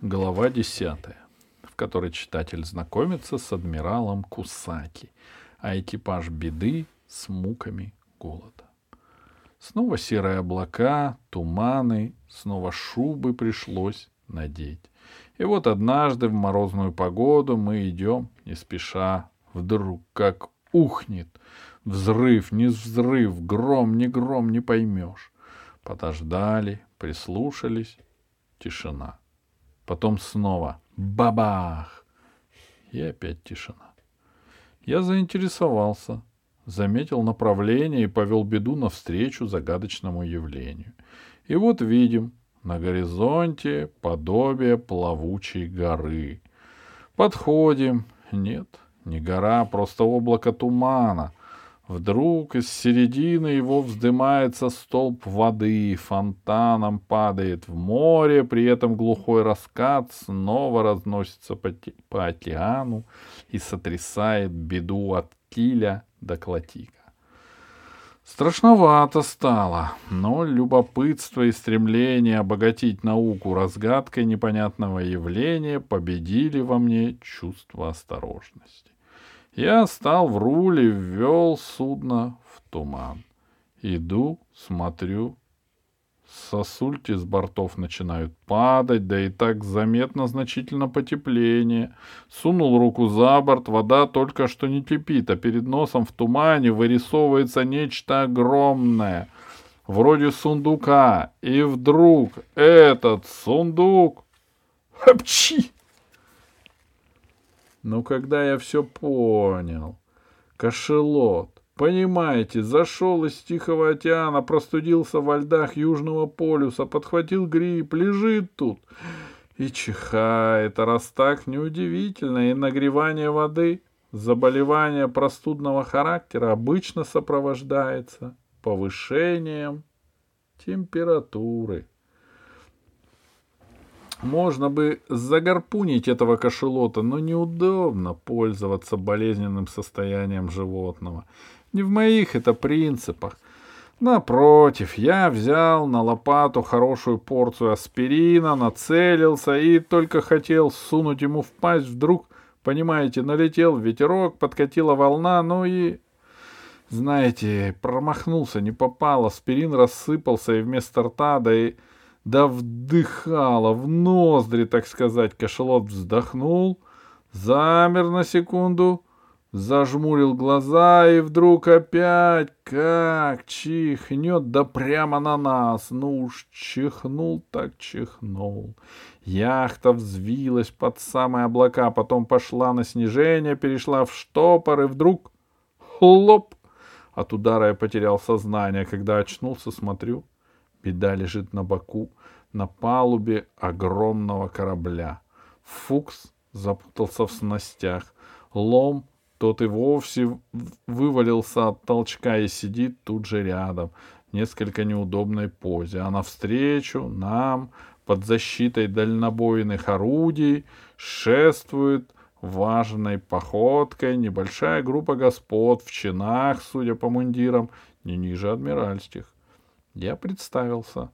Глава десятая, в которой читатель знакомится с адмиралом Кусаки, а экипаж беды с муками голода. Снова серые облака, туманы, снова шубы пришлось надеть. И вот однажды в морозную погоду мы идем не спеша, вдруг как ухнет. Взрыв, не взрыв, гром, не гром, не поймешь. Подождали, прислушались. Тишина. Потом снова бабах. И опять тишина. Я заинтересовался, заметил направление и повел беду навстречу загадочному явлению. И вот видим, на горизонте подобие плавучей горы. Подходим. Нет, не гора, просто облако тумана. Вдруг из середины его вздымается столб воды, фонтаном падает в море, при этом глухой раскат снова разносится по, по океану и сотрясает беду от киля до клотика. Страшновато стало, но любопытство и стремление обогатить науку разгадкой непонятного явления победили во мне чувство осторожности. Я стал в руле, ввел судно в туман. Иду, смотрю, сосульки с бортов начинают падать, да и так заметно значительно потепление. Сунул руку за борт, вода только что не кипит, а перед носом в тумане вырисовывается нечто огромное, вроде сундука. И вдруг этот сундук... Апчи! Но когда я все понял, кошелот, Понимаете, зашел из Тихого океана, простудился во льдах Южного полюса, подхватил грипп, лежит тут и чихает. А раз так, неудивительно, и нагревание воды, заболевание простудного характера обычно сопровождается повышением температуры. Можно бы загорпунить этого кошелота, но неудобно пользоваться болезненным состоянием животного. Не в моих это принципах. Напротив, я взял на лопату хорошую порцию аспирина, нацелился и только хотел сунуть ему в пасть, вдруг, понимаете, налетел ветерок, подкатила волна, ну и... Знаете, промахнулся, не попал, аспирин рассыпался, и вместо рта, да и... Да вдыхало, в ноздри, так сказать, кошелот вздохнул, замер на секунду, зажмурил глаза и вдруг опять как чихнет, да прямо на нас. Ну уж чихнул так чихнул. Яхта взвилась под самые облака, потом пошла на снижение, перешла в штопор и вдруг хлоп! От удара я потерял сознание. Когда очнулся, смотрю, беда лежит на боку, на палубе огромного корабля. Фукс запутался в снастях. Лом тот и вовсе вывалился от толчка и сидит тут же рядом, в несколько неудобной позе. А навстречу нам, под защитой дальнобойных орудий, шествует важной походкой небольшая группа господ в чинах, судя по мундирам, не ниже адмиральских. Я представился.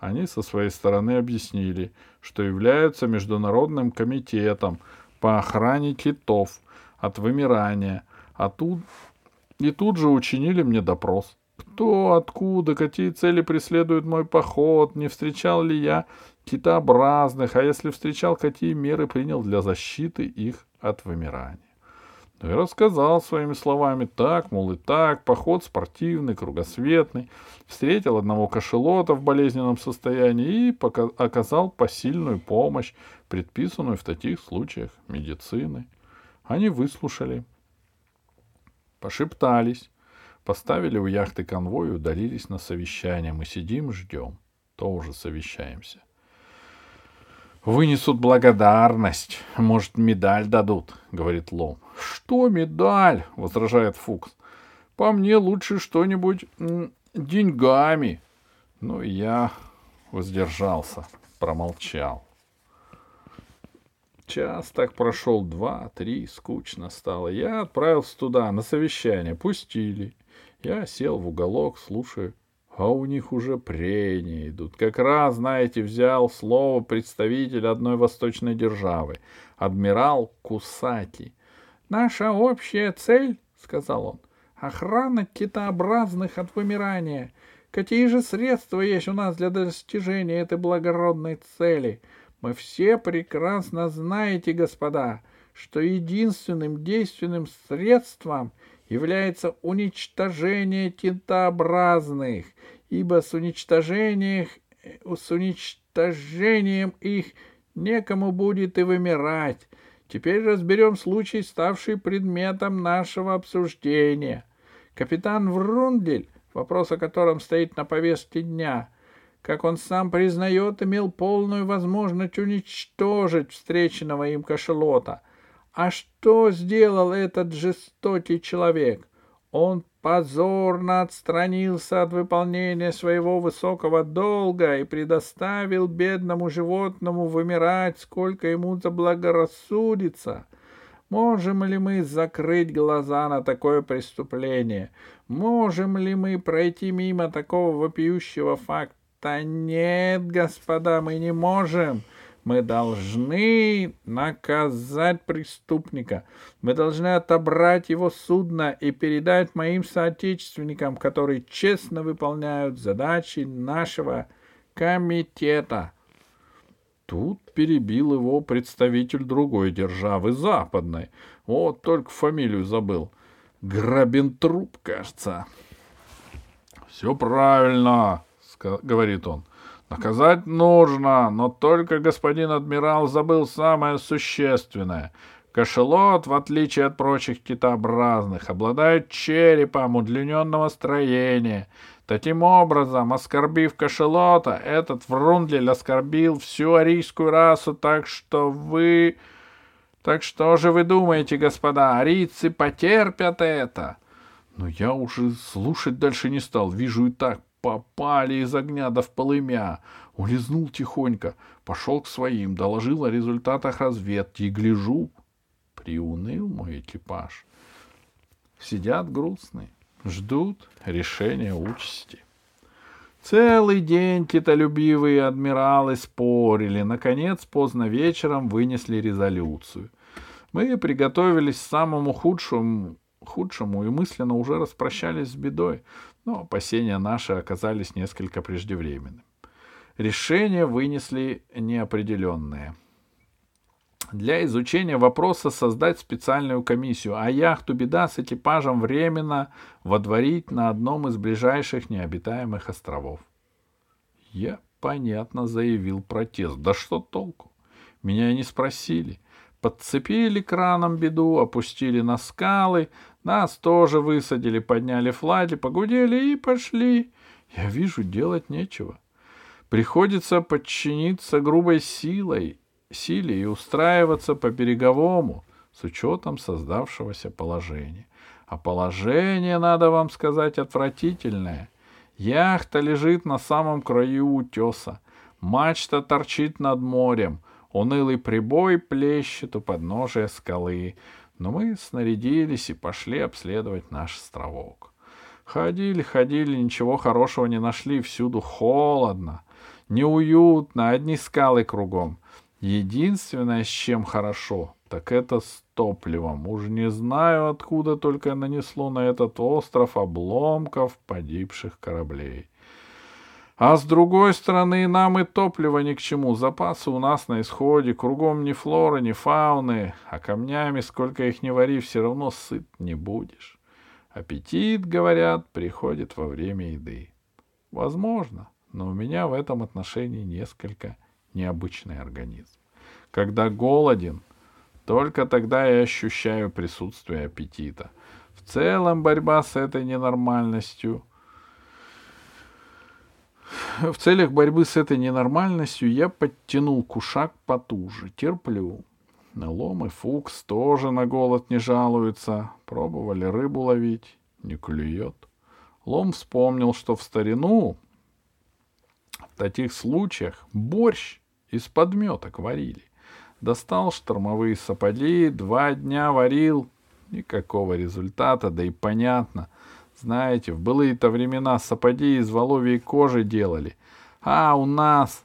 Они со своей стороны объяснили, что являются Международным комитетом по охране китов — от вымирания. А тут... И тут же учинили мне допрос. Кто, откуда, какие цели преследует мой поход, не встречал ли я китообразных, а если встречал, какие меры принял для защиты их от вымирания. Ну и рассказал своими словами так, мол, и так, поход спортивный, кругосветный, встретил одного кошелота в болезненном состоянии и оказал посильную помощь, предписанную в таких случаях медициной. Они выслушали, пошептались, поставили у яхты конвой и удалились на совещание. Мы сидим, ждем. Тоже совещаемся. Вынесут благодарность. Может, медаль дадут, говорит Лом. Что медаль? возражает Фукс. По мне лучше что-нибудь деньгами. Ну, я воздержался, промолчал. Час так прошел, два, три, скучно стало. Я отправился туда, на совещание. Пустили. Я сел в уголок, слушаю. А у них уже прения идут. Как раз, знаете, взял слово представитель одной восточной державы, адмирал Кусати. «Наша общая цель, — сказал он, — охрана китообразных от вымирания. Какие же средства есть у нас для достижения этой благородной цели? Мы все прекрасно знаете, господа, что единственным действенным средством — является уничтожение тентообразных, ибо с уничтожением, с уничтожением их некому будет и вымирать. Теперь разберем случай, ставший предметом нашего обсуждения. Капитан Врундель, вопрос о котором стоит на повестке дня, как он сам признает, имел полную возможность уничтожить встреченного им кошелота — а что сделал этот жестокий человек? Он позорно отстранился от выполнения своего высокого долга и предоставил бедному животному вымирать, сколько ему заблагорассудится. Можем ли мы закрыть глаза на такое преступление? Можем ли мы пройти мимо такого вопиющего факта? Нет, господа, мы не можем. Мы должны наказать преступника. Мы должны отобрать его судно и передать моим соотечественникам, которые честно выполняют задачи нашего комитета. Тут перебил его представитель другой державы, западной. Вот только фамилию забыл. Грабентруп, кажется. — Все правильно, — говорит он. Наказать нужно, но только господин адмирал забыл самое существенное. Кошелот, в отличие от прочих китообразных, обладает черепом удлиненного строения. Таким образом, оскорбив кошелота, этот Врундлель оскорбил всю арийскую расу, так что вы... Так что же вы думаете, господа, арийцы потерпят это? Но я уже слушать дальше не стал, вижу и так попали из огня да в полымя. Улизнул тихонько, пошел к своим, доложил о результатах разведки и гляжу. Приуныл мой экипаж. Сидят грустные, ждут решения участи. Целый день китолюбивые адмиралы спорили. Наконец, поздно вечером вынесли резолюцию. Мы приготовились к самому худшему, худшему и мысленно уже распрощались с бедой но опасения наши оказались несколько преждевременными. Решение вынесли неопределенное. Для изучения вопроса создать специальную комиссию, а яхту «Беда» с экипажем временно водворить на одном из ближайших необитаемых островов. Я, понятно, заявил протест. Да что толку? Меня не спросили. Подцепили краном беду, опустили на скалы, нас тоже высадили, подняли флаги, погудели и пошли. Я вижу, делать нечего. Приходится подчиниться грубой силой, силе и устраиваться по береговому с учетом создавшегося положения. А положение, надо вам сказать, отвратительное. Яхта лежит на самом краю утеса. Мачта торчит над морем. Унылый прибой плещет у подножия скалы но мы снарядились и пошли обследовать наш островок. Ходили, ходили, ничего хорошего не нашли, всюду холодно, неуютно, одни скалы кругом. Единственное, с чем хорошо, так это с топливом. Уж не знаю, откуда только нанесло на этот остров обломков погибших кораблей. А с другой стороны, нам и топливо ни к чему. Запасы у нас на исходе, кругом ни флоры, ни фауны, а камнями, сколько их не вари, все равно сыт не будешь. Аппетит, говорят, приходит во время еды. Возможно, но у меня в этом отношении несколько необычный организм. Когда голоден, только тогда я ощущаю присутствие аппетита. В целом борьба с этой ненормальностью — в целях борьбы с этой ненормальностью я подтянул кушак потуже. Терплю. Лом и Фукс тоже на голод не жалуются. Пробовали рыбу ловить. Не клюет. Лом вспомнил, что в старину в таких случаях борщ из подметок варили. Достал штормовые сапоги, два дня варил. Никакого результата, да и понятно. Знаете, в былые-то времена сапоги из воловьей кожи делали. А у нас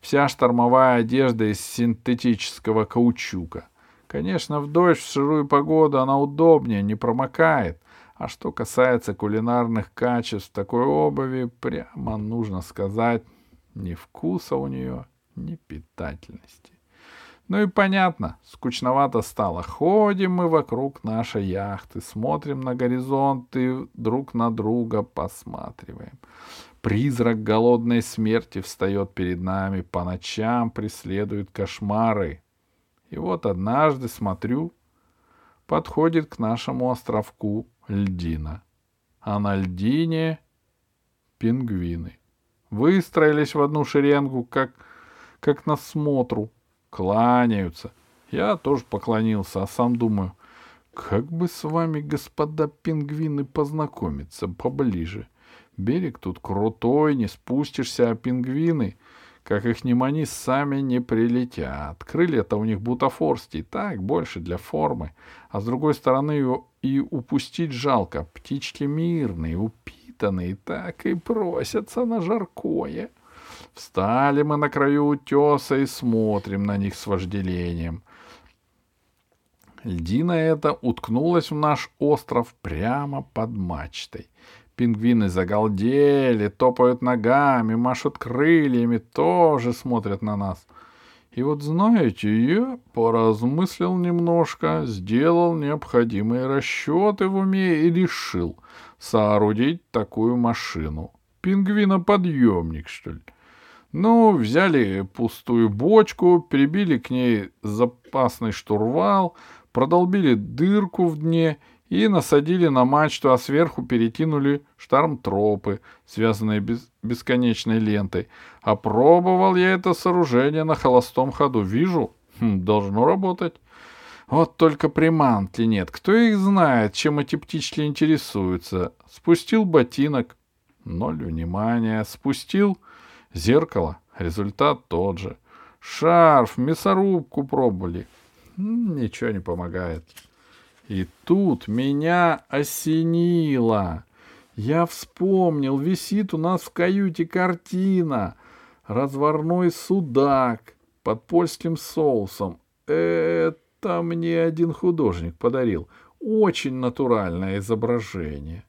вся штормовая одежда из синтетического каучука. Конечно, в дождь, в сырую погоду она удобнее, не промокает. А что касается кулинарных качеств такой обуви, прямо нужно сказать, ни вкуса у нее, ни питательности. Ну и понятно, скучновато стало. Ходим мы вокруг нашей яхты, смотрим на горизонт и друг на друга посматриваем. Призрак голодной смерти встает перед нами, по ночам преследует кошмары. И вот однажды смотрю, подходит к нашему островку льдина. А на льдине пингвины. Выстроились в одну шеренгу, как, как на смотру — кланяются. Я тоже поклонился, а сам думаю, как бы с вами, господа пингвины, познакомиться поближе. Берег тут крутой, не спустишься, а пингвины, как их ни мани, сами не прилетят. Крылья-то у них бутафорские, так, больше для формы. А с другой стороны, и упустить жалко. Птички мирные, упитанные, так и просятся на жаркое. — Встали мы на краю утеса и смотрим на них с вожделением. Льдина эта уткнулась в наш остров прямо под мачтой. Пингвины загалдели, топают ногами, машут крыльями, тоже смотрят на нас. И вот знаете, я поразмыслил немножко, сделал необходимые расчеты в уме и решил соорудить такую машину. Пингвиноподъемник, что ли. Ну, взяли пустую бочку, прибили к ней запасный штурвал, продолбили дырку в дне и насадили на мачту, а сверху перекинули штармтропы, связанные без, бесконечной лентой. Опробовал я это сооружение на холостом ходу. Вижу, хм, должно работать. Вот только приманки нет. Кто их знает, чем эти птички интересуются? Спустил ботинок. Ноль внимания. Спустил Зеркало, результат тот же. Шарф, мясорубку пробовали. Ничего не помогает. И тут меня осенило. Я вспомнил, висит у нас в каюте картина. Разварной судак под польским соусом. Это мне один художник подарил. Очень натуральное изображение.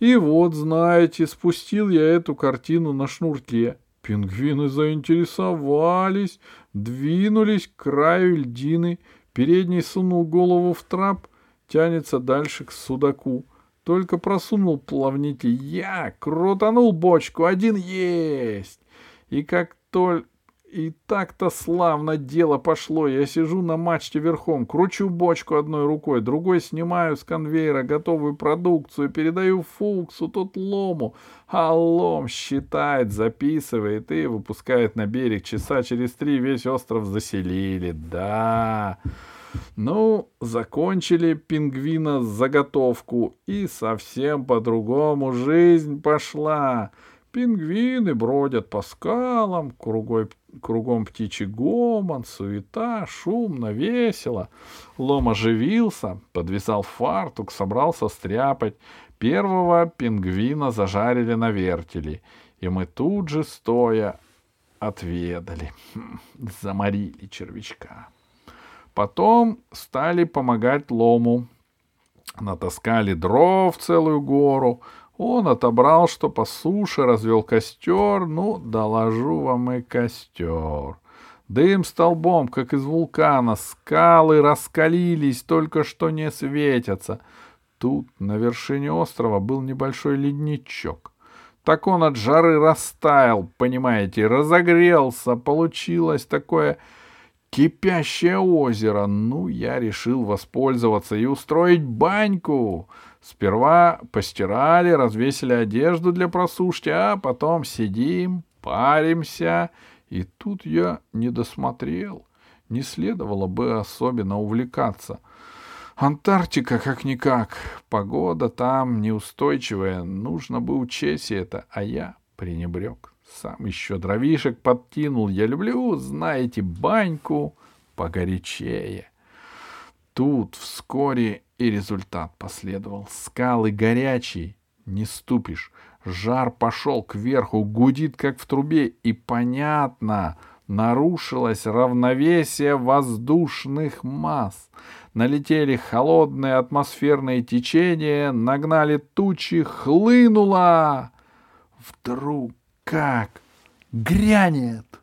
И вот, знаете, спустил я эту картину на шнурке. Пингвины заинтересовались, двинулись к краю льдины. Передний сунул голову в трап, тянется дальше к судаку. Только просунул плавники я, крутанул бочку, один есть. И как только и так-то славно дело пошло. Я сижу на мачте верхом, кручу бочку одной рукой, другой снимаю с конвейера готовую продукцию, передаю Фуксу, тот лому, а лом считает, записывает и выпускает на берег. Часа через три весь остров заселили. Да. Ну, закончили пингвина заготовку, и совсем по-другому жизнь пошла. Пингвины бродят по скалам, кругой, кругом птичий гомон, суета, шумно, весело. Лом оживился, подвязал фартук, собрался стряпать. Первого пингвина зажарили на вертеле, и мы тут же, стоя, отведали. Хм, заморили червячка. Потом стали помогать лому. Натаскали дров целую гору, он отобрал, что по суше, развел костер. Ну, доложу вам и костер. Дым столбом, как из вулкана, скалы раскалились, только что не светятся. Тут на вершине острова был небольшой ледничок. Так он от жары растаял, понимаете, разогрелся, получилось такое кипящее озеро. Ну, я решил воспользоваться и устроить баньку. Сперва постирали, развесили одежду для просушки, а потом сидим, паримся. И тут я не досмотрел. Не следовало бы особенно увлекаться. Антарктика как-никак. Погода там неустойчивая. Нужно бы учесть это. А я пренебрег. Сам еще дровишек подкинул. Я люблю, знаете, баньку погорячее. Тут вскоре и результат последовал. Скалы горячие, не ступишь. Жар пошел кверху, гудит, как в трубе, и понятно, нарушилось равновесие воздушных масс. Налетели холодные атмосферные течения, нагнали тучи, хлынуло. Вдруг как грянет.